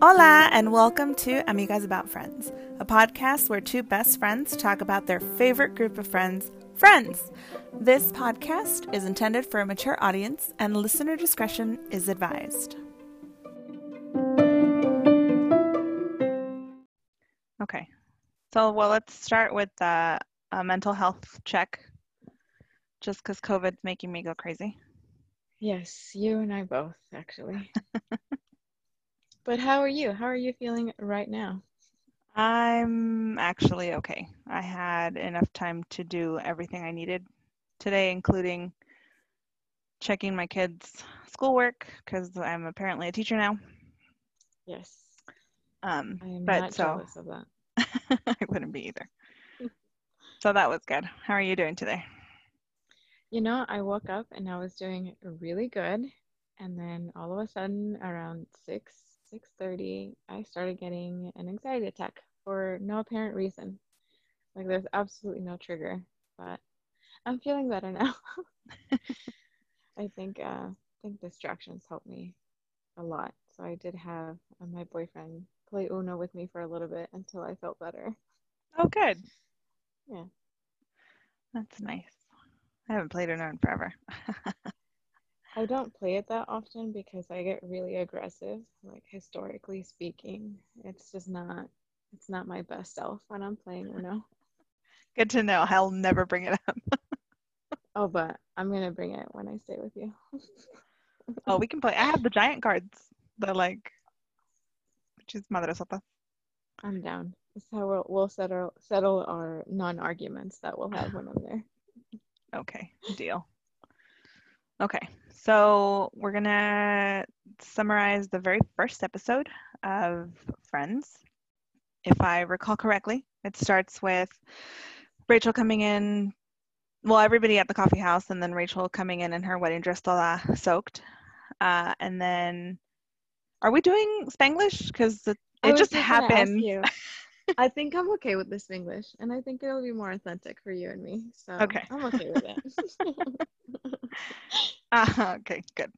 Hola, and welcome to Amigas About Friends, a podcast where two best friends talk about their favorite group of friends, friends. This podcast is intended for a mature audience, and listener discretion is advised. Okay, so well, let's start with uh, a mental health check, just because COVID's making me go crazy. Yes, you and I both, actually. but how are you? How are you feeling right now? I'm actually okay. I had enough time to do everything I needed today, including checking my kids' schoolwork because I'm apparently a teacher now. Yes. Um, I am but not so jealous of that. I wouldn't be either. so that was good. How are you doing today? You know, I woke up and I was doing really good. And then all of a sudden around 6, 6.30, I started getting an anxiety attack for no apparent reason. Like there's absolutely no trigger, but I'm feeling better now. I think uh, I think distractions helped me a lot. So I did have uh, my boyfriend play Uno with me for a little bit until I felt better. Oh, good. Yeah. That's nice. I haven't played Uno in forever. I don't play it that often because I get really aggressive. Like historically speaking, it's just not it's not my best self when I'm playing Uno. good to know. I'll never bring it up. Oh, but I'm gonna bring it when I stay with you. oh, we can play. I have the giant cards. The like, which is Madre Sota. I'm down. That's how we'll, we'll settle settle our non-arguments that we'll have when I'm there. Okay, deal. Okay, so we're gonna summarize the very first episode of Friends. If I recall correctly, it starts with Rachel coming in, well, everybody at the coffee house, and then Rachel coming in in her wedding dress, toda soaked. Uh, and then, are we doing Spanglish? Because it, it just just gonna ask happened. I think I'm okay with Spanglish, and I think it'll be more authentic for you and me. So Okay. I'm okay with it. Uh, okay, good.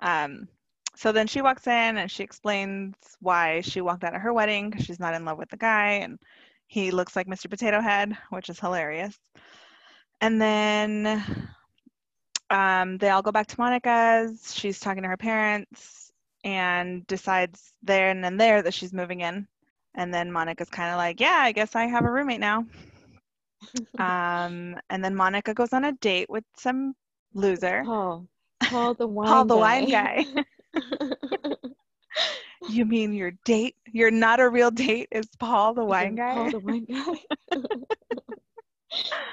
Um, so then she walks in and she explains why she walked out of her wedding because she's not in love with the guy and he looks like Mr. Potato Head, which is hilarious. And then um, they all go back to Monica's. She's talking to her parents and decides there and then there that she's moving in. And then Monica's kind of like, yeah, I guess I have a roommate now. Um, and then Monica goes on a date with some loser. Paul, Paul the wine Paul the guy. wine guy. You mean your date? You're not a real date. Is Paul the wine guy? Paul the wine guy.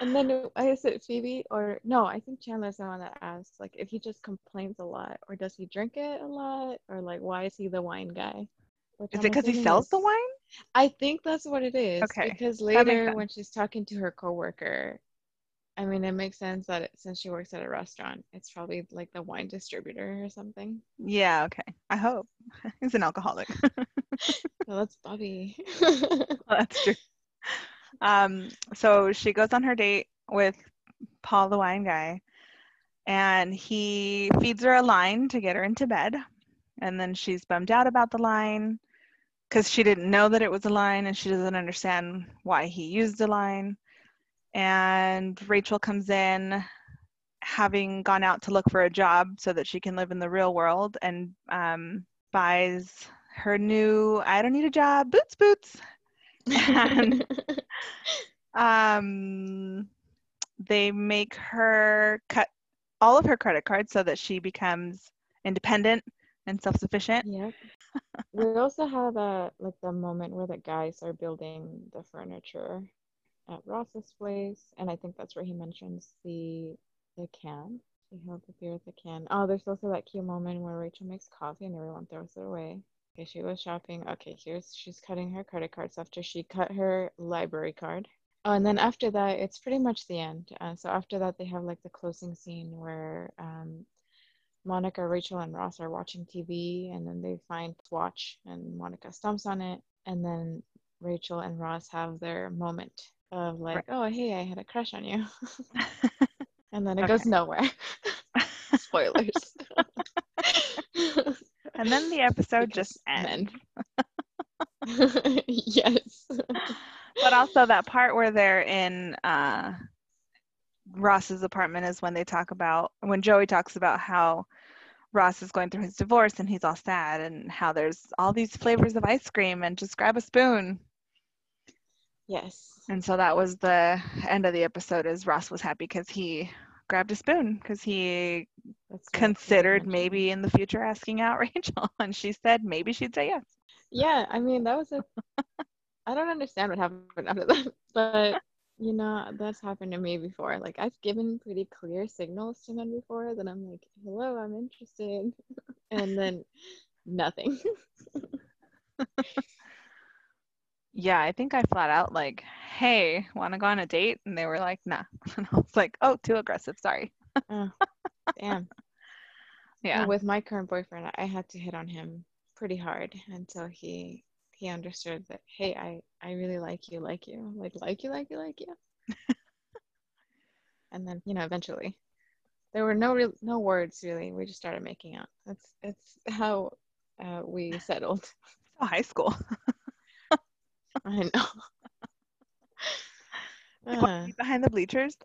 and then is it Phoebe or no? I think Chandler's the one that asks like if he just complains a lot or does he drink it a lot or like why is he the wine guy? Is I'm it because he sells is- the wine? I think that's what it is. Okay, Because later when she's talking to her coworker, I mean it makes sense that it, since she works at a restaurant, it's probably like the wine distributor or something. Yeah, okay. I hope. He's an alcoholic. So that's Bobby. Well, that's true. Um, so she goes on her date with Paul the wine guy, and he feeds her a line to get her into bed. And then she's bummed out about the line because she didn't know that it was a line and she doesn't understand why he used a line. And Rachel comes in having gone out to look for a job so that she can live in the real world and um, buys her new I don't need a job boots boots And- um, they make her cut all of her credit cards so that she becomes independent and self-sufficient. Yeah. we also have a like the moment where the guys are building the furniture at Ross's place, and I think that's where he mentions the the can. He held the beer at the can. Oh, there's also that cute moment where Rachel makes coffee and everyone throws it away. Okay, she was shopping. Okay, here's she's cutting her credit cards after she cut her library card. Oh, and then after that, it's pretty much the end. Uh, so after that, they have like the closing scene where um, Monica, Rachel, and Ross are watching TV, and then they find Swatch, and Monica stomps on it, and then Rachel and Ross have their moment of like, Right. oh, hey, I had a crush on you, and then it Okay. goes nowhere. Spoilers. And then the episode just ends. yes. But also that part where they're in uh, Ross's apartment is when they talk about when Joey talks about how Ross is going through his divorce and he's all sad and how there's all these flavors of ice cream and just grab a spoon. Yes. And so that was the end of the episode is Ross was happy because he grabbed a spoon because he That's considered maybe in the future asking out Rachel and she said maybe she'd say yes. Yeah, I mean that was a I don't understand what happened after that, but you know, that's happened to me before. Like I've given pretty clear signals to men before that I'm like, "Hello, I'm interested." And then nothing. Yeah, I think I flat out like, hey, want to go on a date? And they were like, nah. And I was like, oh, too aggressive. Sorry. Oh, damn. Yeah. With my current boyfriend, I had to hit on him pretty hard until he he understood that, hey, I I really like you, like you, like like you, like you, like you. and then you know, eventually, there were no real no words really. We just started making out. That's that's how uh, we settled. Oh, high school. I know. Uh, behind the bleachers.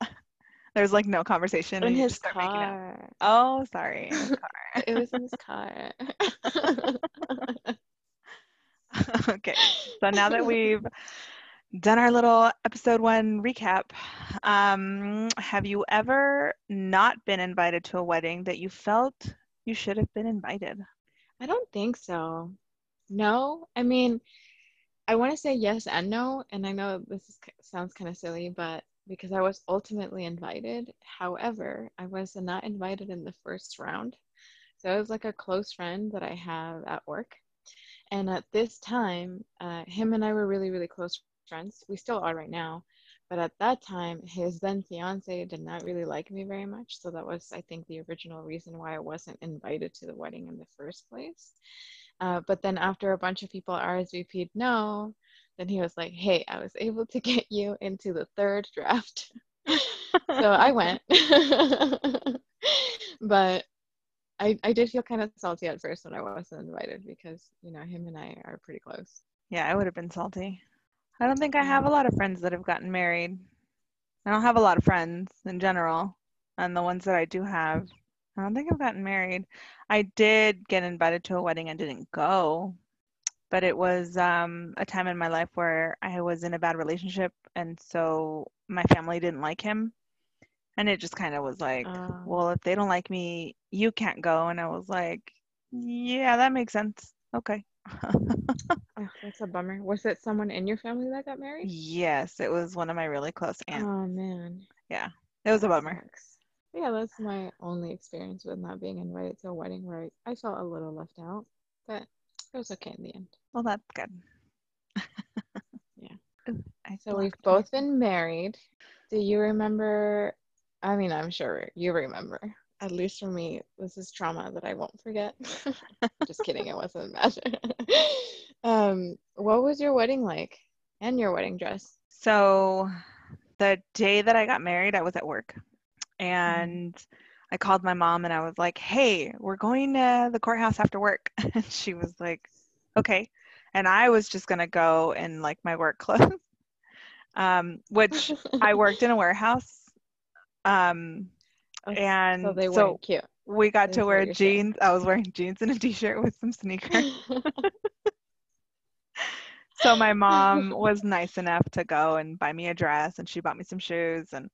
There's like no conversation. in his just start making out. car. Oh, sorry. in his car. It was in his car. okay. So now that we've done our little episode one recap, um, have you ever not been invited to a wedding that you felt you should have been invited? I don't think so. No, I mean, I want to say yes and no, and I know this is, sounds kind of silly, but because I was ultimately invited. However, I was not invited in the first round. So it was like a close friend that I have at work. And at this time, uh, him and I were really, really close friends. We still are right now. But at that time, his then fiance did not really like me very much. So that was, I think, the original reason why I wasn't invited to the wedding in the first place. Uh, but then after a bunch of people RSVP'd no, then he was like, hey, I was able to get you into the third draft. so I went. but I, I did feel kind of salty at first when I wasn't invited because, you know, him and I are pretty close. Yeah, I would have been salty. I don't think I have a lot of friends that have gotten married. I don't have a lot of friends in general. And the ones that I do have, I don't think I've gotten married. I did get invited to a wedding and didn't go. But it was um, a time in my life where I was in a bad relationship. And so my family didn't like him. And it just kind of was like, Uh, well, if they don't like me, you can't go. And I was like, yeah, that makes sense. Okay. oh, that's a bummer. Was it someone in your family that got married? Yes, it was one of my really close aunts. Oh, man. Yeah it was a bummer. sucks. Yeah, that's my only experience with not being invited to a wedding where I, felt a little left out, but it was okay in the end. Well, that's good. Yeah. Ooh, So we've both been married. Do you remember? I mean, I'm sure you remember. At least for me, this is trauma that I won't forget. Just kidding, it wasn't bad. um, what was your wedding like? And your wedding dress? So, the day that I got married, I was at work, and I called my mom and I was like, "Hey, we're going to the courthouse after work," and she was like, "Okay," and I was just gonna go in like my work clothes, um, which I worked in a warehouse, um, Oh, and so they so cute. we got is to wear saying. jeans. I was wearing jeans and a t-shirt with some sneakers. So my mom was nice enough to go and buy me a dress and she bought me some shoes and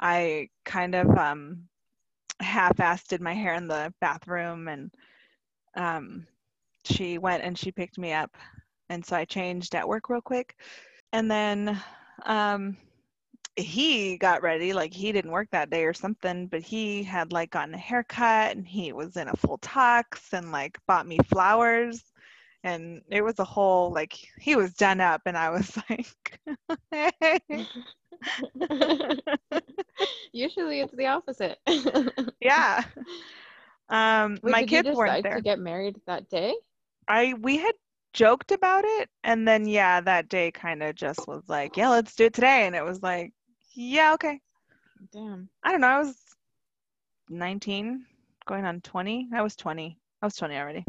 I kind of um half-assed did my hair in the bathroom and um she went and she picked me up and so I changed at work real quick and then um he got ready like he didn't work that day or something but he had like gotten a haircut and he was in a full tux and like bought me flowers and it was a whole like he was done up and i was like Usually it's the opposite. yeah um Wait, my kids weren't there to get married that day? i we had joked about it and then yeah that day kind of just was like yeah let's do it today and it was like yeah okay Damn. i don't know i was 19 going on 20. I was 20. I was 20 already.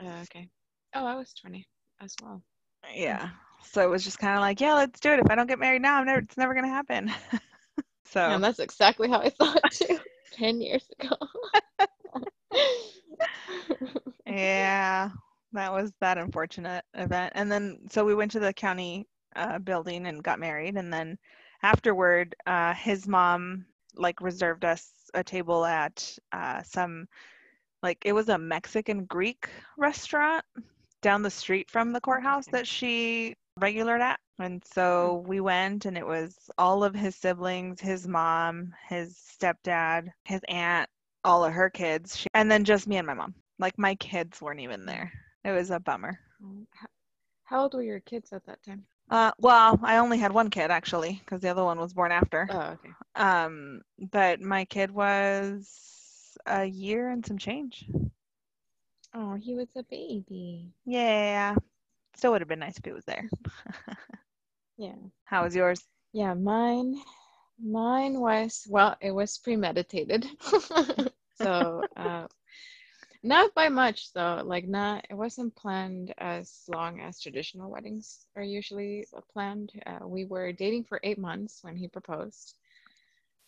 Uh, okay. Oh, I was 20 as well. Yeah. So it was just kind of like, yeah, let's do it. If I don't get married now, I'm never, it's never going to happen. so And that's exactly how I thought too. 10 years ago. yeah, that was that unfortunate event. And then, so we went to the county uh, building and got married. And then afterward, uh, his mom like reserved us a table at uh, some, like it was a Mexican Greek restaurant down the street from the courthouse that she regulared at. And so we went, and it was all of his siblings, his mom, his stepdad, his aunt, all of her kids, she, and then just me and my mom. Like my kids weren't even there. It was a bummer. Um, How old were your kids at that time? Uh, well, I only had one kid actually, because the other one was born after. Oh, okay. Um, but my kid was a year and some change. Oh, he was a baby. Yeah, still would have been nice if he was there. Yeah. How was yours? Yeah, mine mine was well, it was premeditated. so uh not by much though. Like not it wasn't planned as long as traditional weddings are usually planned. Uh, we were dating for eight months when he proposed.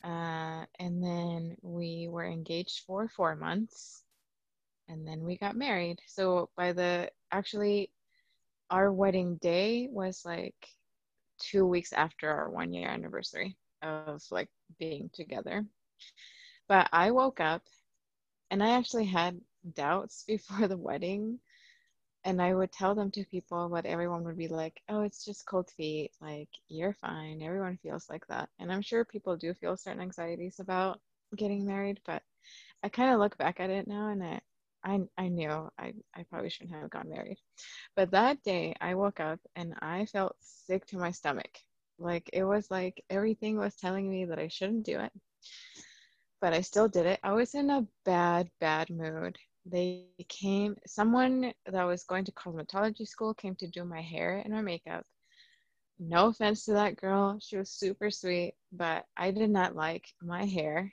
Uh, and then we were engaged for four months and then we got married. So by the actually our wedding day was like two weeks after our one year anniversary of like being together. But I woke up and I actually had doubts before the wedding. And I would tell them to people, but everyone would be like, oh, it's just cold feet. Like, you're fine. Everyone feels like that. And I'm sure people do feel certain anxieties about getting married, but I kind of look back at it now and I, I, I knew I, I probably shouldn't have gotten married. But that day I woke up and I felt sick to my stomach. Like it was like everything was telling me that I shouldn't do it. But I still did it. I was in a bad, bad mood. They came, someone that was going to cosmetology school came to do my hair and my makeup. No offense to that girl. She was super sweet, but I did not like my hair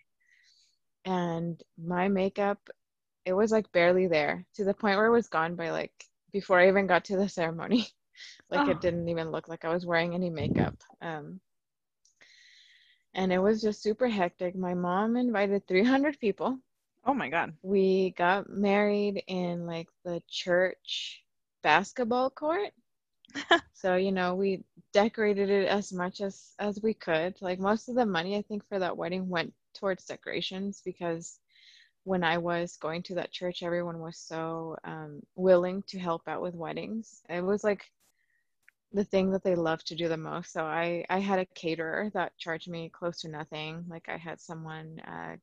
and my makeup. It was like barely there to the point where it was gone by like before I even got to the ceremony. like Oh. it didn't even look like I was wearing any makeup. Um, and it was just super hectic. My mom invited 300 people. Oh my God. We got married in like the church basketball court. so, you know, we decorated it as much as as we could. Like most of the money I think for that wedding went towards decorations because when I was going to that church, everyone was so um, willing to help out with weddings. It was like the thing that they love to do the most. So I I had a caterer that charged me close to nothing. Like I had someone uh,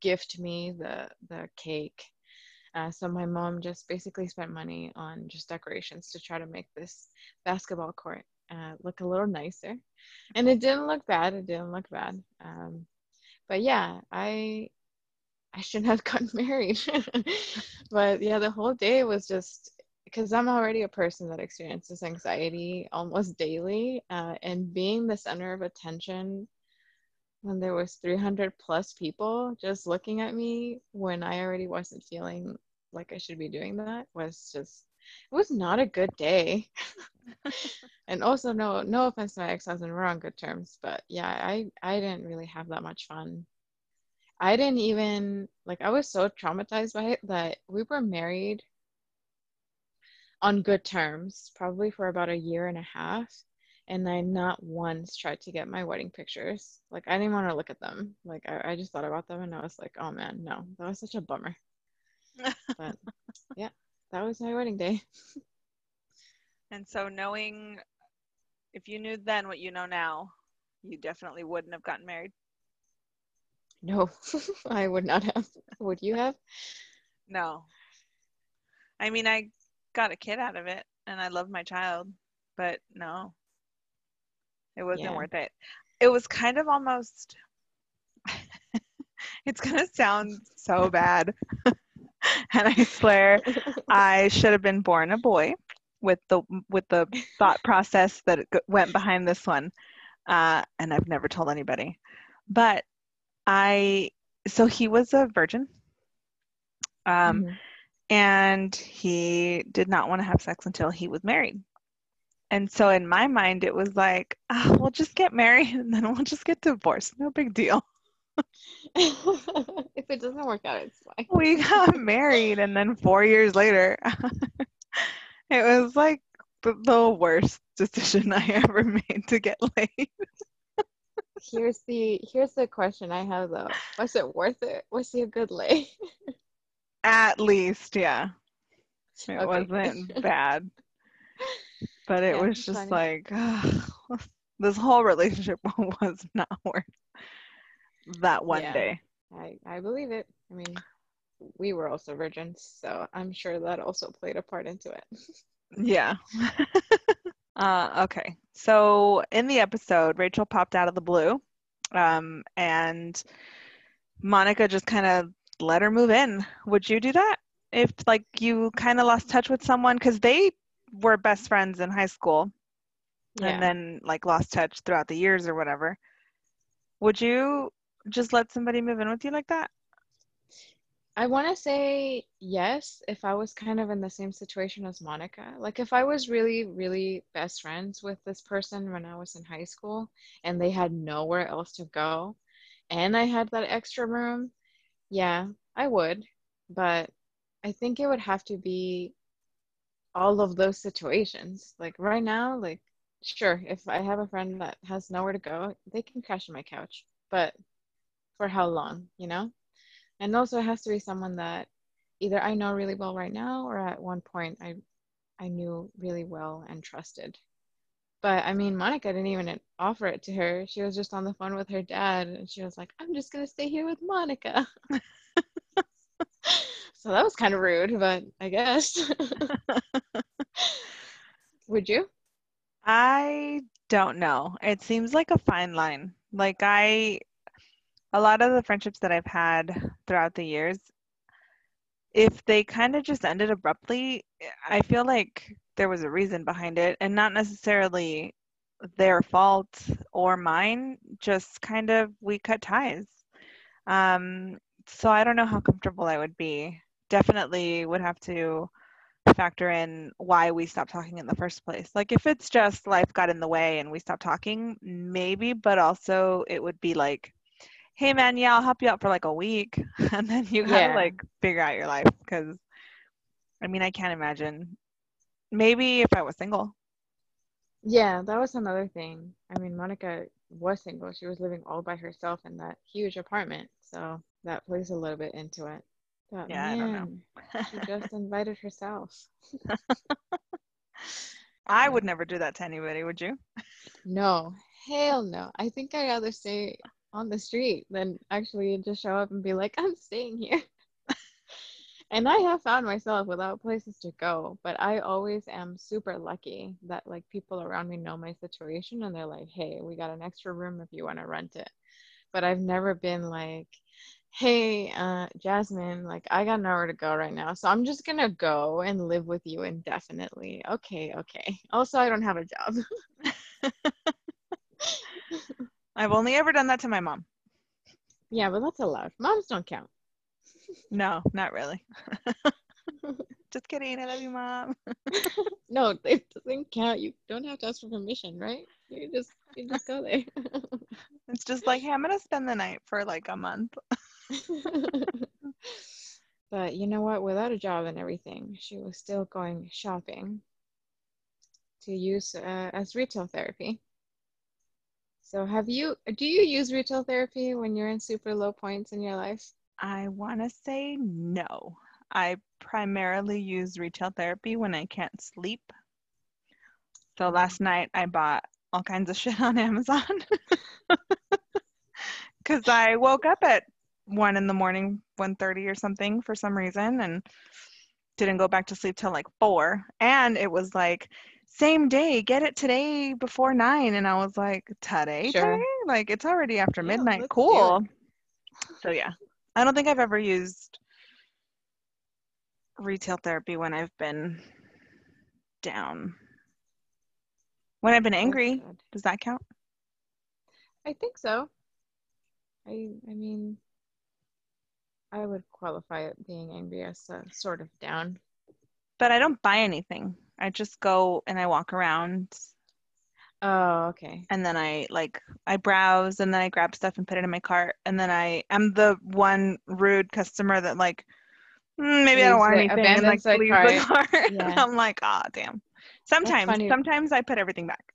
gift me the the cake. Uh, so my mom just basically spent money on just decorations to try to make this basketball court uh, look a little nicer, and it didn't look bad. It didn't look bad. Um, but yeah, I I shouldn't have gotten married. but yeah, the whole day was just because I'm already a person that experiences anxiety almost daily, uh, and being the center of attention when there was 300 plus people just looking at me when I already wasn't feeling like I should be doing that was just it was not a good day. and also no no offense to my ex-husband, we're on good terms, but yeah, I I didn't really have that much fun. I didn't even like I was so traumatized by it that we were married on good terms, probably for about a year and a half. And I not once tried to get my wedding pictures. Like I didn't want to look at them. Like I, I just thought about them and I was like, oh man, no, that was such a bummer. But yeah, that was my wedding day. And so knowing if you knew then what you know now, you definitely wouldn't have gotten married. No, I would not have. Would you have? No. I mean, I got a kid out of it and I love my child, but no. It wasn't Yeah. worth it. It was kind of almost it's going to sound so bad. and I swear I should have been born a boy with the with the thought process that went behind this one. Uh, and I've never told anybody. But I so he was a virgin Um, Mhm. and he did not want to have sex until he was married. And so in my mind, it was like, oh, we'll just get married and then we'll just get divorced. No big deal. if it doesn't work out, it's fine. We got married, and then four years later, it was like the, the worst decision I ever made to get laid. Here's the here's the question I have though. Was it worth it? Was he a good lay? At least, yeah. It Okay. wasn't bad. But it Yeah, was just funny. like, this whole relationship was not worth that one Yeah. day. I I believe it. I mean, we were also virgins, so I'm sure that also played a part into it. Yeah. uh, okay. So in the episode, Rachel popped out of the blue, um, and Monica just kind of let her move in. Would you do that if, like, you kind of lost touch with someone? Because they were best friends in high school Yeah. and then, like, lost touch throughout the years or whatever. Would you just let somebody move in with you like that? I want to say yes if I was kind of in the same situation as Monica. Like if I was really, really best friends with this person when I was in high school and they had nowhere else to go and I had that extra room, yeah, I would. But I think it would have to be all of those situations. Like right now, like sure, if I have a friend that has nowhere to go, they can crash on my couch. But for how long, you know? And also it has to be someone that either I know really well right now or at one point I I knew really well and trusted. But I mean, Monica didn't even offer it to her. She was just on the phone with her dad and she was like, I'm just gonna stay here with Monica. So that was kind of rude, but I guess. Would you? I don't know. It seems like a fine line. Like I a lot of the friendships that I've had throughout the years, if they kind of just ended abruptly, I feel like there was a reason behind it and not necessarily their fault or mine, just kind of we cut ties. Um, so I don't know how comfortable I would be. Definitely would have to factor in why we stopped talking in the first place. Like if it's just life got in the way and we stopped talking, maybe, but also it would be like, hey man, yeah, I'll help you out for like a week. And then you gotta Yeah. like figure out your life because I mean, I can't imagine. Maybe if I was single. Yeah, that was another thing. I mean, Monica was single. She was living all by herself in that huge apartment. So that plays a little bit into it. But Yeah, I don't know. man, she just invited herself. I would never do that to anybody, would you? No, hell no. I think I'd rather stay on the street than actually just show up and be like, I'm staying here. And I have found myself without places to go, but I always am super lucky that like people around me know my situation and they're like, "Hey, we got an extra room if you want to rent it." But I've never been like, "Hey, uh, Jasmine, like I got nowhere to go right now, so I'm just gonna go and live with you indefinitely." Okay, okay. Also, I don't have a job. I've only ever done that to my mom. Yeah, but that's allowed. Moms don't count. No, not really. Just kidding. I love you, mom. No, it doesn't count. You don't have to ask for permission, right? You just you just go there. It's just like, hey, I'm gonna spend the night for like a month. But you know what? Without a job and everything, she was still going shopping to use uh, as retail therapy. So have you, do you use retail therapy when you're in super low points in your life? I want to say no. I primarily use retail therapy when I can't sleep. So last night I bought all kinds of shit on Amazon because I woke up at one in the morning, 1.30 or something for some reason, and didn't go back to sleep till like four. And it was like same day, get it today before nine. And I was like, today, Sure. today? Like it's already after Yeah, midnight. Cool. So yeah, I don't think I've ever used retail therapy when I've been down. When I've been angry, does that count? I think so. I I mean, I would qualify it being angry as uh, sort of down. But I don't buy anything. I just go and I walk around Oh, okay. and then I like I browse and then I grab stuff and put it in my cart and then I am the one rude customer that like "Mm, maybe I don't want anything and like the leaves the cart. cart. Yeah. I'm like, ah, damn. Sometimes, sometimes I put everything back.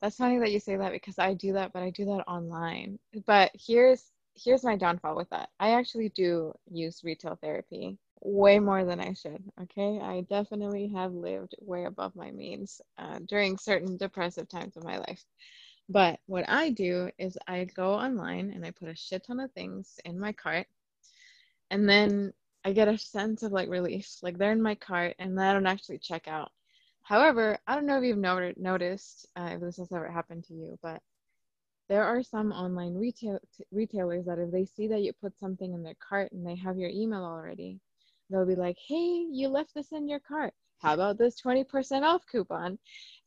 That's funny that you say that because I do that, but I do that online. But here's here's my downfall with that. I actually do use retail therapy way more than I should. Okay, I definitely have lived way above my means uh, during certain depressive times of my life. But what I do is I go online and I put a shit ton of things in my cart, and then I get a sense of like relief, like they're in my cart, and I don't actually check out. However, I don't know if you've noted, noticed uh, if this has ever happened to you, but there are some online retail t- retailers that if they see that you put something in their cart and they have your email already, they'll be like, "Hey, you left this in your cart. How about this 20% off coupon?"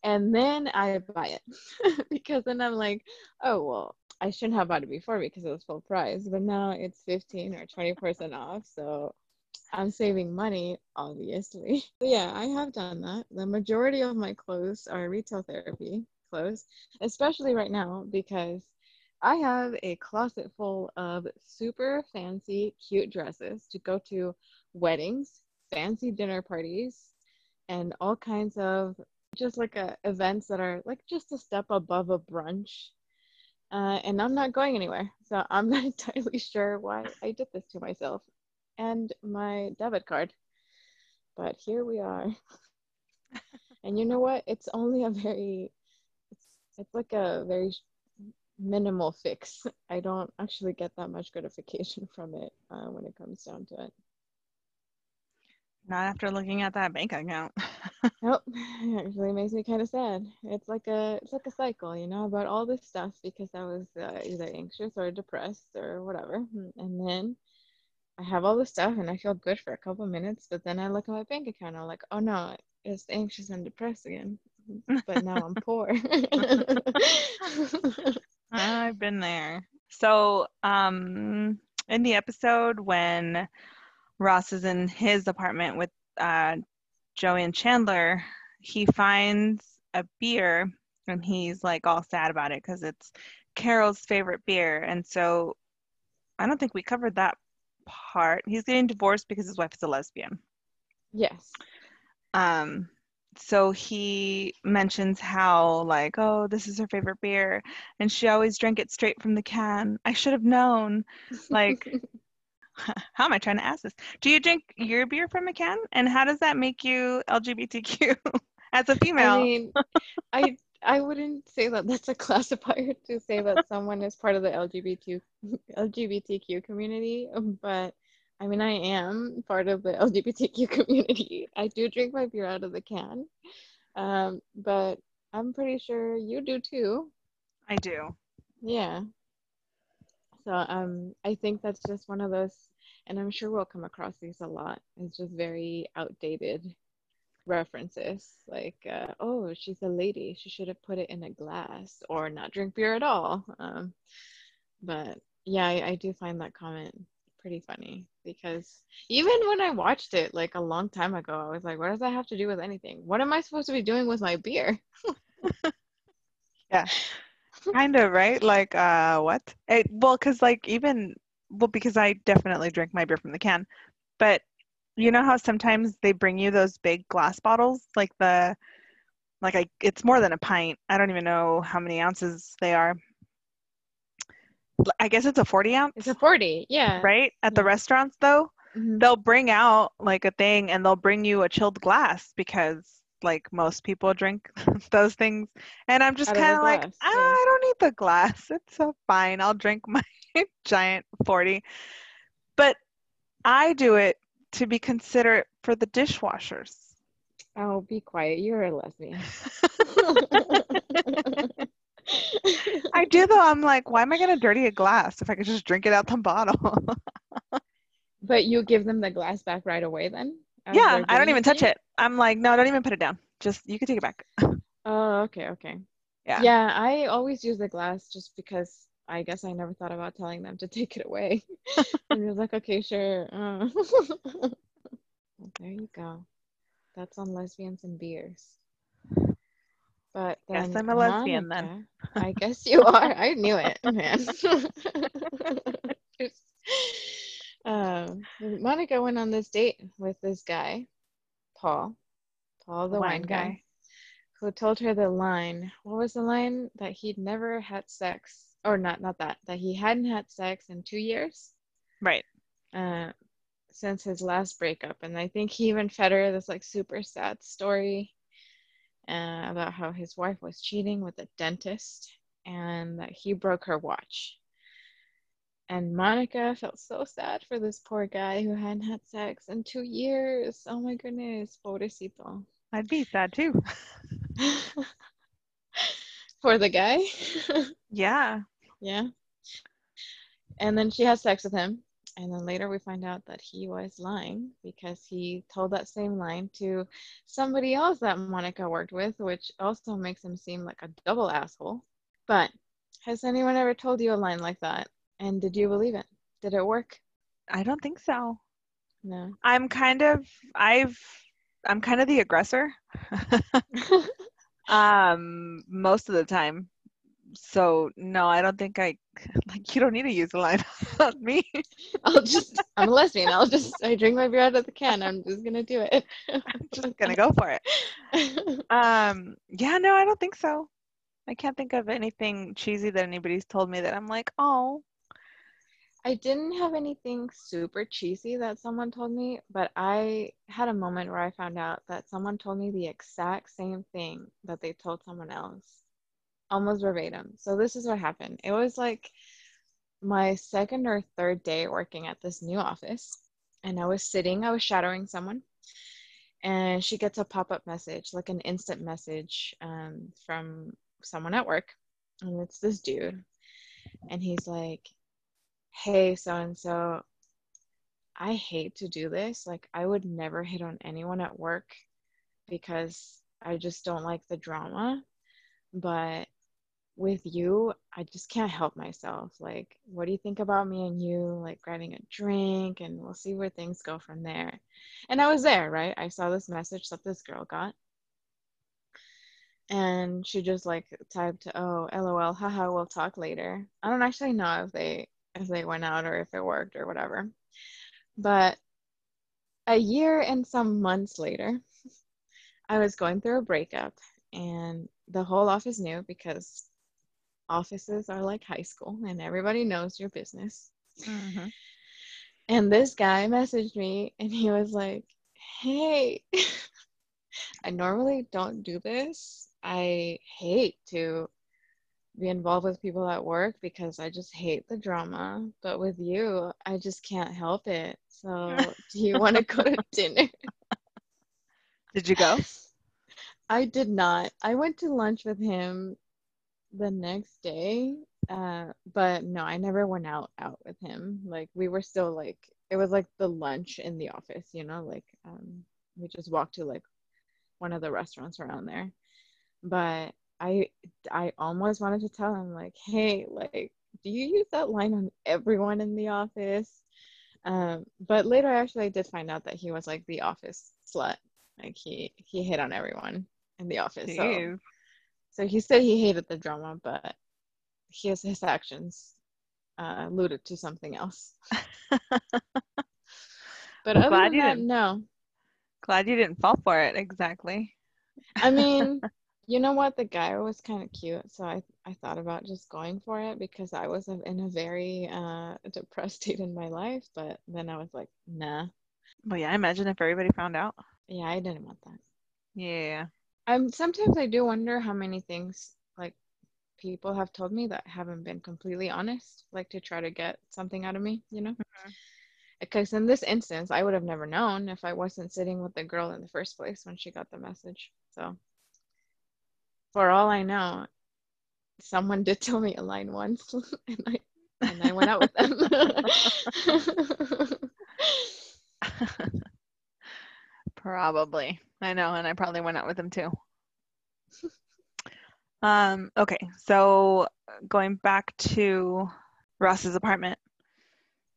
And then I buy it because then I'm like, "Oh, well, I shouldn't have bought it before because it was full price, but now it's 15 or 20% off, so I'm saving money, obviously. Yeah, I have done that. The majority of my clothes are retail therapy clothes, especially right now because I have a closet full of super fancy, cute dresses to go to weddings, fancy dinner parties, and all kinds of just like uh, events that are like just a step above a brunch. Uh, and I'm not going anywhere. So I'm not entirely sure why I did this to myself and my debit card. But here we are. and you know what? It's only a very it's like a very minimal fix. I don't actually get that much gratification from it uh, when it comes down to it. Not after looking at that bank account. Nope, it actually makes me kind of sad. It's like a it's like a cycle, you know, about all this stuff because I was uh, either anxious or depressed or whatever, and then I have all this stuff and I feel good for a couple minutes, but then I look at my bank account and I'm like, oh no, it's anxious and depressed again. But now I'm poor. I've been there. So, um, in the episode when Ross is in his apartment with uh, Joey and Chandler, he finds a beer and he's like all sad about it because it's Carol's favorite beer. And so, I don't think we covered that part. He's getting divorced because his wife is a lesbian. yes. Um, so he mentions how like, oh, this is her favorite beer, and she always drank it straight from the can. I should have known. Like, how am I trying to ask this? Do you drink your beer from a can, and how does that make you LGBTQ as a female? I mean, I I wouldn't say that that's a classifier to say that someone is part of the LGBT LGBTQ community, but I mean, I am part of the LGBTQ community. I do drink my beer out of the can, um, but I'm pretty sure you do too. I do. Yeah. So um, I think that's just one of those, and I'm sure we'll come across these a lot. It's just very outdated references, like, uh, oh, she's a lady. She should have put it in a glass or not drink beer at all. Um, but yeah, I, I do find that comment pretty funny because even when I watched it like a long time ago, I was like, what does that have to do with anything? What am I supposed to be doing with my beer? Yeah. Kind of right like uh what it, well because like even well because i definitely drink my beer from the can but you know how sometimes they bring you those big glass bottles like the like i it's more than a pint i don't even know how many ounces they are i guess it's a 40 ounce It's a 40, yeah. right at the Yeah. restaurants though Mhm. they'll bring out like a thing and they'll bring you a chilled glass because like most people drink those things and i'm just Out of the kind of like glass, "Ah, yeah. i don't need the glass it's so fine i'll drink my giant 40 but i do it to be considerate for the dishwashers Oh, be quiet. You're a lesbian. i do though i'm like why am i going to dirty a glass if i could just drink it out the bottle But you give them the glass back right away then? yeah i don't even touch it i'm like no don't even put it down just you can take it back Oh, okay, okay. yeah Yeah, I always use the glass just because I guess I never thought about telling them to take it away. and he was like, okay, sure. Uh. there you go. That's on lesbians and beers. But Guess I'm a lesbian then. I guess you are. I knew it, man. um, Monica went on this date with this guy, Paul, Paul the wine, wine guy. guy, who told her the line. What was the line that he'd never had sex, or not? Not that that he hadn't had sex in two years. Right. Uh, since his last breakup, and I think he even fed her this like super sad story uh, about how his wife was cheating with a dentist and that he broke her watch. And Monica felt so sad for this poor guy who hadn't had sex in two years. Oh my goodness, pobrecito. I'd be sad too. for the guy? yeah. Yeah. And then she has sex with him and then later we find out that he was lying because he told that same line to somebody else that Monica worked with, which also makes him seem like a double asshole. But has anyone ever told you a line like that? And did you believe it? Did it work? I don't think so. No. I'm kind of I've I'm kind of the aggressor. um most of the time so no, I don't think I like. You don't need to use a line on me. I'll just. I'm a lesbian. I'll just. I drink my beer out of the can. I'm just gonna do it. I'm just gonna go for it. Um. Yeah. No, I don't think so. I can't think of anything cheesy that anybody's told me that I'm like, oh. I didn't have anything super cheesy that someone told me, but I had a moment where I found out that someone told me the exact same thing that they told someone else almost verbatim. So this is what happened. It was like my second or third day working at this new office, and I was sitting, I was shadowing someone, and she gets a pop up message, like an instant message um, from someone at work, and it's this dude, and he's like, "Hey, so and so." I hate to do this. Like, I would never hit on anyone at work because I just don't like the drama. But with you, I just can't help myself. Like, what do you think about me and you? Like, grabbing a drink, and we'll see where things go from there. And I was there, right? I saw this message that this girl got. And she just like typed, "Oh, lol, haha, we'll talk later." I don't actually know if they if they went out or if it worked or whatever. But a year and some months later, I was going through a breakup and the whole office knew because offices are like high school and everybody knows your business. Mm-hmm. And this guy messaged me and he was like, Hey, I normally don't do this. I hate to be involved with people at work because I just hate the drama. But with you, I just can't help it. So, do you want to go to dinner? Did you go? I did not. I went to lunch with him the next day uh but no i never went out out with him. Like we were still like it was like the lunch in the office you know like um we just walked to like one of the restaurants around there. But i i almost wanted to tell him like hey like do you use that line on everyone in the office? Um but later I actually did find out that he was like the office slut. Like he he hit on everyone in the office Jeez. so so he said he hated the drama, but his his actions uh, alluded to something else. but other glad than that, no. Glad you didn't fall for it exactly. I mean, you know what? The guy was kind of cute, so I I thought about just going for it because I was in a very uh, depressed state in my life. But then I was like, nah. Well, yeah. Imagine if everybody found out. Yeah, I didn't want that. Yeah. I'm sometimes I do wonder how many things like people have told me that haven't been completely honest, like to try to get something out of me, you know? Mm-hmm. Because in this instance, I would have never known if I wasn't sitting with the girl in the first place when she got the message. So, for all I know, someone did tell me a line once, and I and I went out with them. Probably. I know, and I probably went out with him too. um, okay, so going back to Ross's apartment,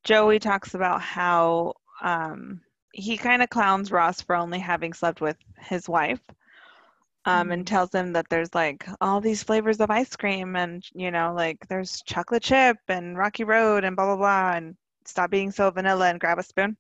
Joey talks about how um, he kind of clowns Ross for only having slept with his wife. Um, and Mhm. tells him that there's like all these flavors of ice cream and you know like there's chocolate chip and rocky road and blah blah blah and stop being so vanilla and grab a spoon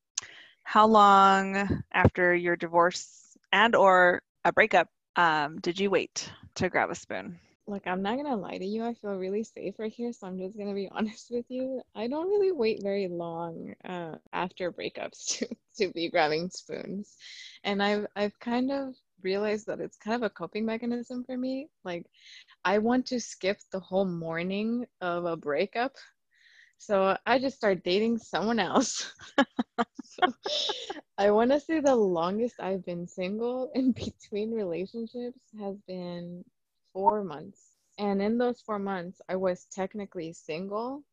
how long after your divorce and or a breakup um, did you wait to grab a spoon Look, I'm not gonna lie to you. I feel really safe right here, so I'm just gonna be honest with you. I don't really wait very long uh, after breakups to, to be grabbing spoons, and I've I've kind of realized that it's kind of a coping mechanism for me. Like, I want to skip the whole mourning of a breakup, so I just start dating someone else. So, I want to say the longest I've been single in between relationships has been four months. And in those four months, I was technically single,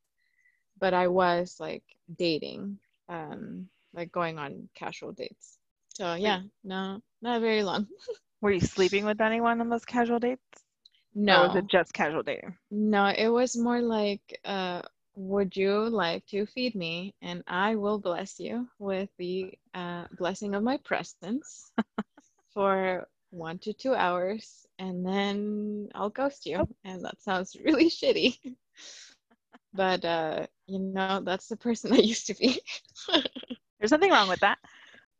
but I was like dating, um, like going on casual dates. So yeah, no, not very long. were you sleeping with anyone on those casual dates or was No, it just casual dating no, it was more like, uh, would you like to feed me? And I will bless you with the uh, blessing of my presence for one to two hours, and then I'll ghost you. And that sounds really shitty. But uh, you know, that's the person I used to be. there's nothing wrong with that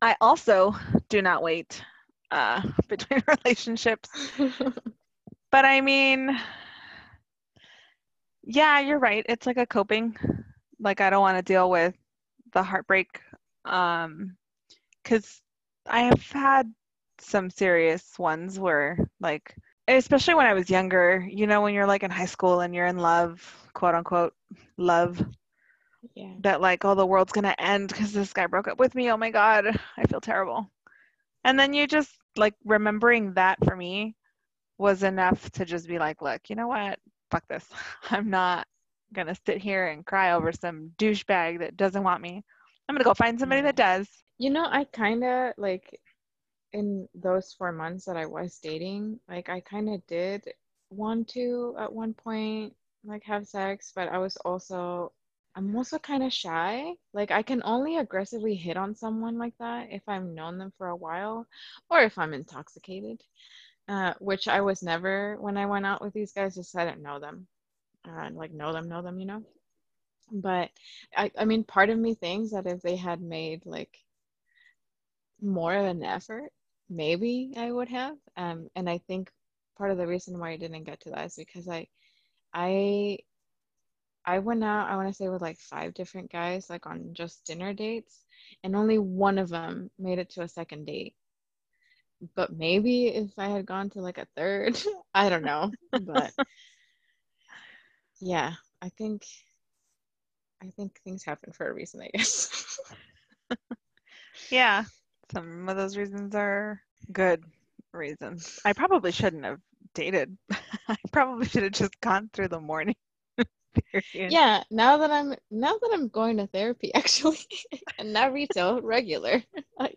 i also do not wait uh, between relationships but i mean yeah you're right. It's like a coping like i don't want to deal with the heartbreak um because i have had some serious ones where like especially when i was younger you know when you're like in high school and you're in love quote unquote love yeah. that like oh the world's gonna end because this guy broke up with me. Oh my god i feel terrible. And then you just like remembering that for me was enough to just be like look you know what fuck this i'm not gonna sit here and cry over some douchebag that doesn't want me i'm gonna go find somebody that does You know, I kind of like in those four months that I was dating, like I kind of did want to at one point like have sex, but I was also I'm also kind of shy. Like I can only aggressively hit on someone like that if I've known them for a while or if I'm intoxicated. Uh, which I was never when I went out with these guys, just I didn't know them. Uh, like know them, know them, you know. But I, I mean, part of me thinks that if they had made like more of an effort, maybe I would have. Um, and I think part of the reason why I didn't get to that is because I, I, I went out. I want to say with like five different guys, like on just dinner dates, and only one of them made it to a second date. But maybe if I had gone to like a third, I don't know. But yeah, I think, I think things happen for a reason, I guess. yeah some of those reasons are good reasons i probably shouldn't have dated i probably should have just gone through the mourning Yeah, now that I'm now that I'm going to therapy actually and not retail regular, I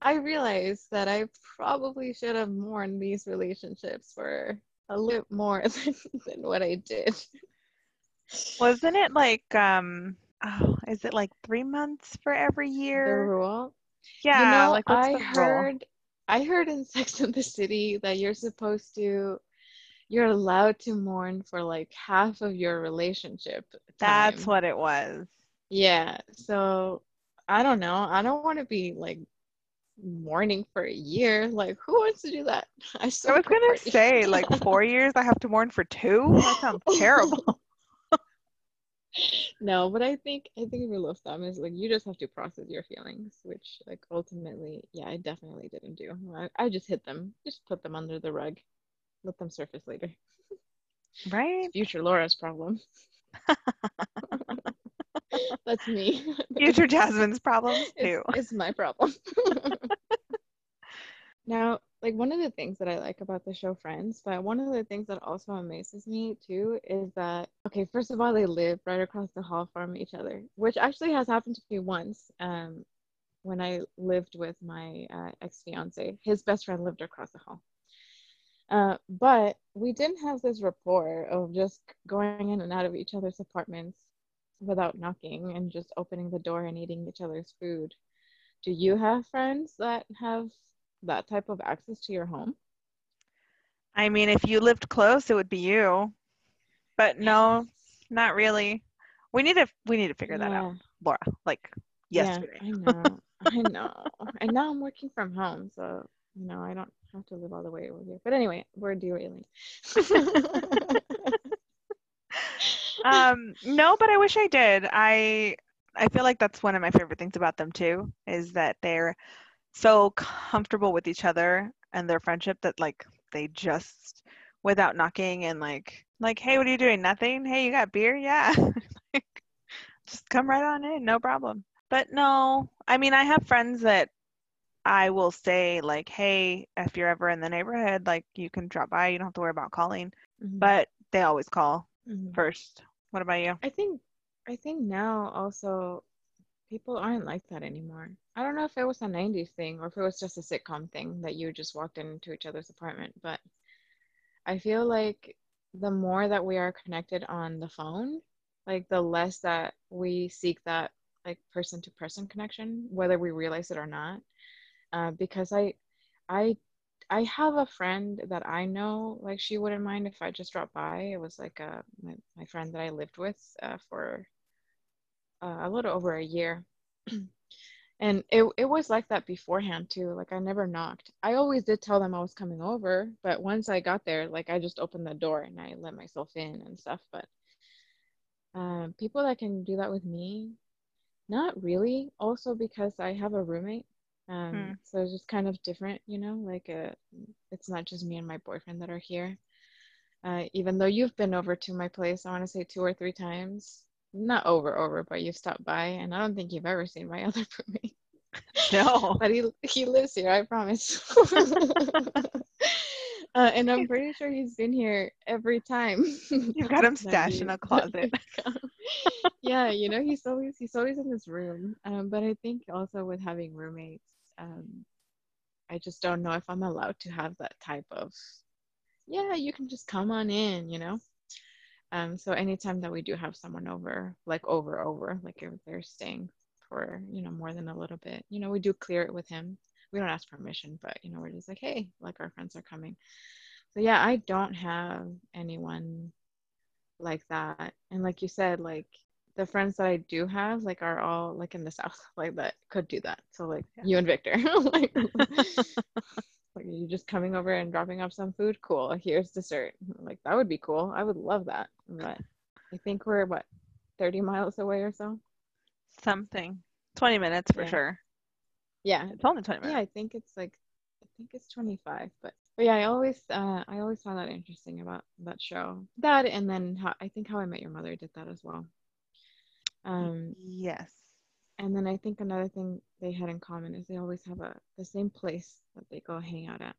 I realize that I probably should have mourned these relationships for a little more than, than what I did. wasn't it like um oh is it like three months for every The year rule. yeah You know, like what's I the rule heard I heard in Sex and the City that you're supposed to you're allowed to mourn for like half of your relationship that's what it was Yeah, so I don't know. I don't want to be like mourning for a year. Like, who wants to do that? I i was gonna say like four years i have to mourn for two that sounds terrible No, but I think I think rule of thumb is like you just have to process your feelings, which like ultimately, yeah, I definitely didn't do. I, I just hit them, just put them under the rug, let them surface later. right Future Laura's problem. That's me. future jasmine's problems it's, too it's my problem. now, like one of the things that I like about the show Friends, but one of the things that also amazes me too is that okay, first of all, they live right across the hall from each other, which actually has happened to me once. Um, when I lived with my uh, ex fiance, his best friend lived across the hall. Uh, but we didn't have this rapport of just going in and out of each other's apartments without knocking and just opening the door and eating each other's food. Do you have friends that have that type of access to your home? I mean, if you lived close, it would be you. But no, not really. We need to we need to figure that out, Laura. Like yesterday. Yeah, I know. I know. and now I'm working from home, so you know I don't have to live all the way over here. But anyway, we're derailing. um, no, but I wish I did. I I feel like that's one of my favorite things about them too, is that they're so comfortable with each other and their friendship that like they just without knocking and like like hey what are you doing nothing hey you got beer yeah just come right on in no problem but no i mean i have friends that i will say like hey if you're ever in the neighborhood like you can drop by you don't have to worry about calling mm-hmm. but they always call mm-hmm. first what about you i think i think now also people aren't like that anymore I don't know if it was a 90s thing or if it was just a sitcom thing that you just walked into each other's apartment, but I feel like the more that we are connected on the phone, like the less that we seek that like person to person connection, whether we realize it or not. Uh, because I, I, I have a friend that I know, like she wouldn't mind if I just dropped by. It was like a, uh, my, my friend that I lived with uh, for uh, a little over a year. and it, it was like that beforehand too like i never knocked i always did tell them i was coming over but once i got there like i just opened the door and i let myself in and stuff but um, people that can do that with me not really also because i have a roommate um, hmm. so it's just kind of different you know like a, uh, it's not just me and my boyfriend that are here uh, even though you've been over to my place i want to say two or three times not over over, but you've stopped by, and I don't think you've ever seen my other roommate. No, but he he lives here. I promise. uh, and I'm pretty sure he's been here every time. You've got him stashed in a closet. yeah, you know he's always he's always in this room. Um, but I think also with having roommates, um, I just don't know if I'm allowed to have that type of. Yeah, you can just come on in, you know. Um, so anytime that we do have someone over, like over over, like if they're staying for you know more than a little bit, you know, we do clear it with him. We don't ask permission, but you know, we're just like, hey, like our friends are coming. So yeah, I don't have anyone like that. And like you said, like the friends that I do have, like are all like in the south, like that could do that. So like yeah. you and Victor, like like, are you just coming over and dropping off some food? Cool. Here's dessert. Like, that would be cool. I would love that. But I think we're, what, 30 miles away or so? Something. 20 minutes for yeah. sure. Yeah. It's only 20 minutes. Yeah, I think it's like, I think it's 25. But, but yeah, I always, uh, I always found that interesting about that show. That and then how, I think How I Met Your Mother did that as well. Um, yes and then I think another thing they had in common is they always have a the same place that they go hang out at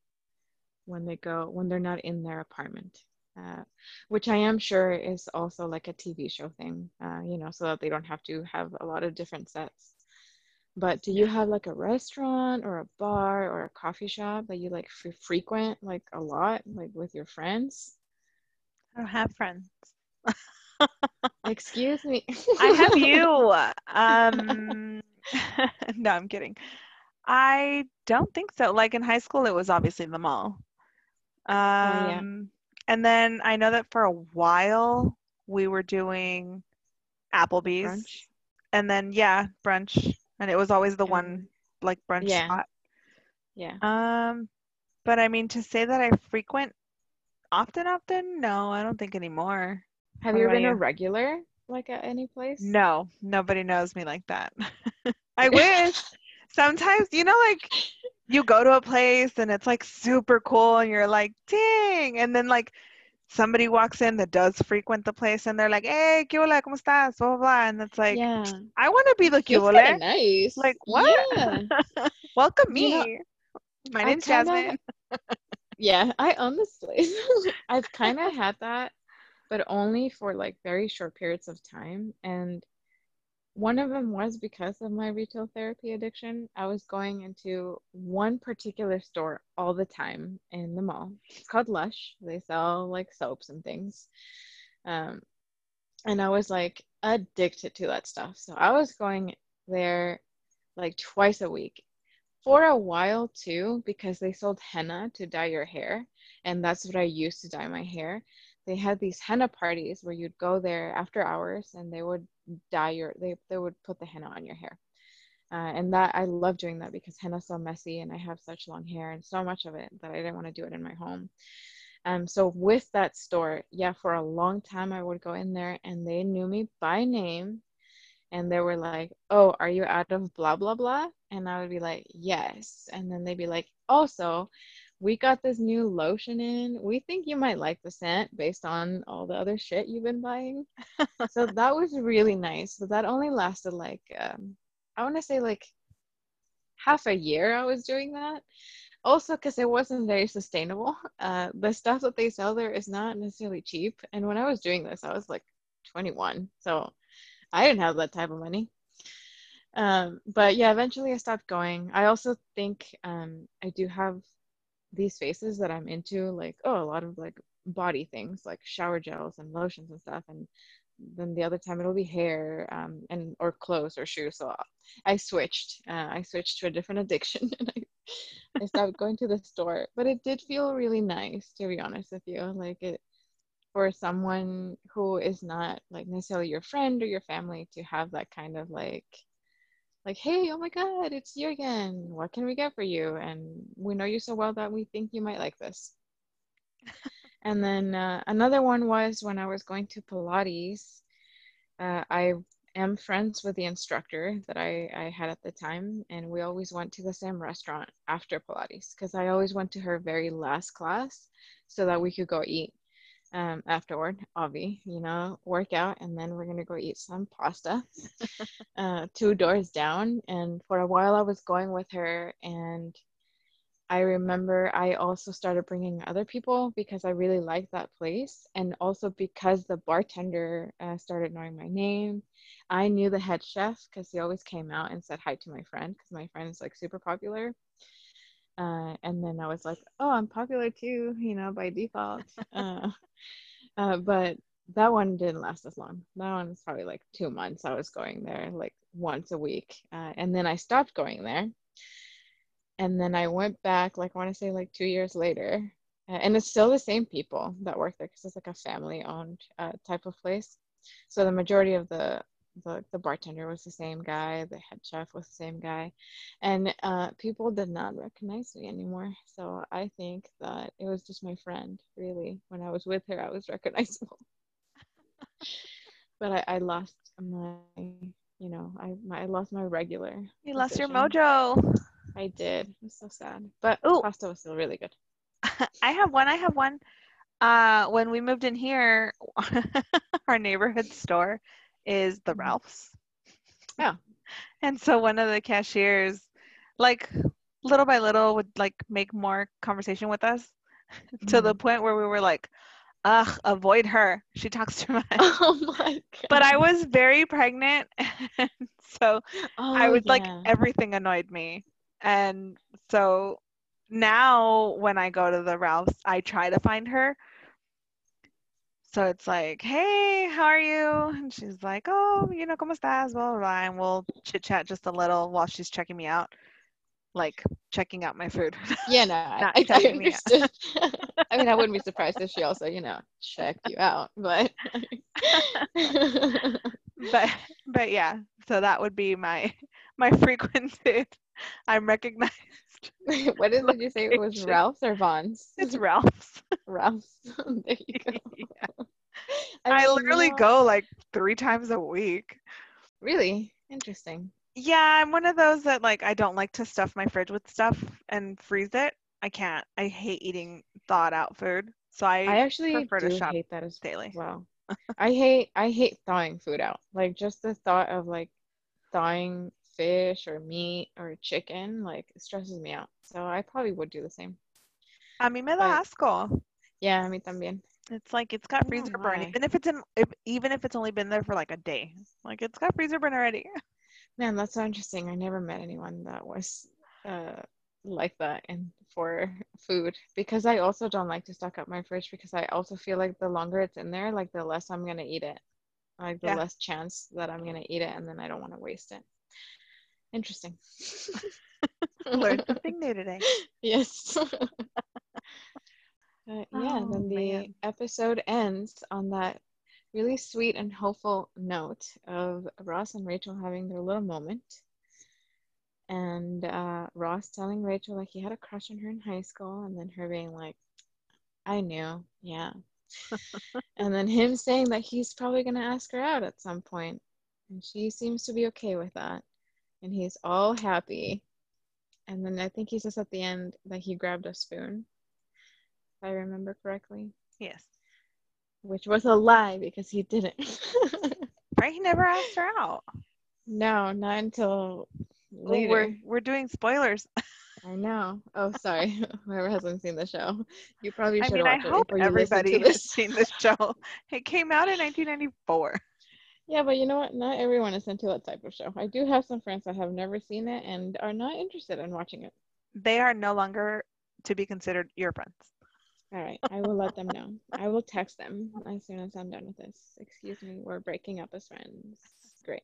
when they go when they're not in their apartment, uh, which I am sure is also like a TV show thing, uh, you know, so that they don't have to have a lot of different sets. But do you have like a restaurant or a bar or a coffee shop that you like f- frequent like a lot, like with your friends? I don't have friends. Excuse me. I have you. Um, no, I'm kidding. I don't think so. Like in high school, it was obviously the mall. Um, oh, yeah. And then I know that for a while we were doing Applebee's. Brunch. And then, yeah, brunch. And it was always the one like brunch yeah. spot. Yeah. Um, but I mean, to say that I frequent often, often, no, I don't think anymore. Have you ever been you? a regular like at any place? No, nobody knows me like that. I wish. Sometimes, you know, like you go to a place and it's like super cool and you're like, dang. And then like somebody walks in that does frequent the place and they're like, hey, ¿qué hola? ¿Cómo estás? Blah, blah, blah. And it's like, yeah. I want to be the ¿qué hola. nice. Like, what? Yeah. Welcome me. You know, My name's kinda, Jasmine. yeah, I honestly, I've kind of had that but only for like very short periods of time. And one of them was because of my retail therapy addiction. I was going into one particular store all the time in the mall. It's called Lush. They sell like soaps and things. Um, and I was like addicted to that stuff. So I was going there like twice a week for a while too, because they sold henna to dye your hair. And that's what I used to dye my hair. They had these henna parties where you'd go there after hours and they would dye your, they, they would put the henna on your hair. Uh, and that I love doing that because henna's so messy and I have such long hair and so much of it that I didn't want to do it in my home. Um, so with that store, yeah, for a long time I would go in there and they knew me by name and they were like, "Oh, are you out of blah blah blah?" And I would be like, "Yes." And then they'd be like, "Also, we got this new lotion in. We think you might like the scent based on all the other shit you've been buying." so that was really nice. So that only lasted like um, I want to say like half a year I was doing that also because it wasn't very sustainable. Uh, the stuff that they sell there is not necessarily cheap. And when I was doing this, I was like 21, so I didn't have that type of money. Um, but yeah, eventually I stopped going. I also think um, I do have these phases that I'm into, like oh, a lot of like body things, like shower gels and lotions and stuff, and then the other time it'll be hair um, and or clothes or shoes. So I switched. Uh, I switched to a different addiction, and I I stopped going to the store. But it did feel really nice, to be honest with you. Like it for someone who is not like necessarily your friend or your family to have that kind of like like hey oh my god it's you again. What can we get for you? And we know you so well that we think you might like this. And then uh, another one was when i was going to pilates uh, i am friends with the instructor that I, I had at the time, and we always went to the same restaurant after Pilates because I always went to her very last class so that we could go eat um, afterward, Avi, you know, work out, and then we're gonna go eat some pasta uh, two doors down. And for a while, I was going with her, and I remember I also started bringing other people because I really liked that place. And also because the bartender uh, started knowing my name. I knew the head chef because he always came out and said hi to my friend because my friend is like super popular. Uh, and then I was like, oh, I'm popular too, you know, by default. uh, uh, but that one didn't last as long. That one was probably like two months. I was going there like once a week. Uh, and then I stopped going there and then I went back, like I want to say like two years later, and it's still the same people that work there because it's like a family-owned uh, type of place. So the majority of the, the the bartender was the same guy, the head chef was the same guy, and uh, people did not recognize me anymore. So I think that it was just my friend, really. When I was with her, I was recognizable. but I, I lost my, you know, I my, I lost my regular. You lost your mojo. I did. It's so sad. But Ooh. pasta was still really good. I have one. I have one. Uh, when we moved in here, our neighborhood store is the mm-hmm. Ralph's. Yeah. And so one of the cashiers, like little by little, would like make more conversation with us mm-hmm. to the mm-hmm. point where we were like, ugh, avoid her. She talks too much. Oh my God. But I was very pregnant. And so oh, I was yeah. like, everything annoyed me. And so now when I go to the Ralph's, I try to find her. So it's like, hey, how are you? And she's like, oh, you know, ¿cómo estás? Blah, blah, blah. And we'll chit chat just a little while she's checking me out, like checking out my food. Yeah, no, I, I, understood. I mean, I wouldn't be surprised if she also, you know, checked you out, but. but but yeah, so that would be my my frequented I'm recognized. what did, did you say? It was Ralph's or Vons? It's Ralph's. Ralph's. there you go. Yeah. I, I literally know. go like three times a week. Really? Interesting. Yeah, I'm one of those that like I don't like to stuff my fridge with stuff and freeze it. I can't. I hate eating thawed out food. So I I actually prefer to shop hate that as daily. Well, I hate I hate thawing food out. Like just the thought of like thawing fish or meat or chicken, like it stresses me out. So I probably would do the same. A mí me da asco. Yeah, a mí también. It's like it's got don't freezer burn, why. even if it's in, if, even if it's only been there for like a day. Like it's got freezer burn already. Man, that's so interesting. I never met anyone that was uh like that and for food because I also don't like to stock up my fridge because I also feel like the longer it's in there, like the less I'm gonna eat it. Like the Yeah. less chance that I'm gonna eat it and then I don't want to waste it. Interesting. Learned something new today. Yes. Uh, yeah, Oh, then the man. episode ends on that really sweet and hopeful note of Ross and Rachel having their little moment. And uh, Ross telling Rachel like he had a crush on her in high school, and then her being like, I knew, yeah. and then him saying that he's probably going to ask her out at some point, and she seems to be okay with that. And he's all happy. And then I think he says at the end that he grabbed a spoon, if I remember correctly, Yes. which was a lie because he didn't. Right? He never asked her out. no, not until later. we're we're doing spoilers. I know. Oh, sorry. Whoever hasn't seen the show, you probably should. I mean, I hope before you listen everybody has seen this show. It came out in 1994. Yeah, but you know what? Not everyone is into that type of show. I do have some friends that have never seen it and are not interested in watching it. They are no longer to be considered your friends. All right, I will let them know. I will text them as soon as I'm done with this. Excuse me, we're breaking up as friends. Great.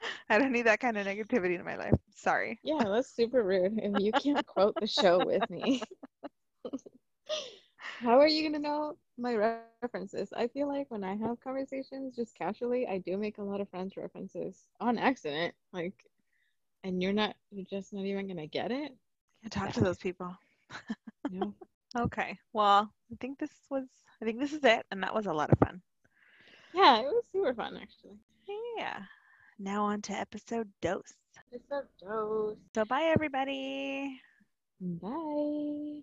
I don't need that kind of negativity in my life. Sorry. Yeah, that's super rude. If you can't quote the show with me, how are you gonna know my references? I feel like when I have conversations just casually, I do make a lot of friends references on accident. Like, and you're not, you're just not even gonna get it. I talk to those people. No. Okay. Well, I think this was I think this is it and that was a lot of fun. Yeah, it was super fun actually. Yeah. Now on to episode dose. A dose. So bye everybody. Bye.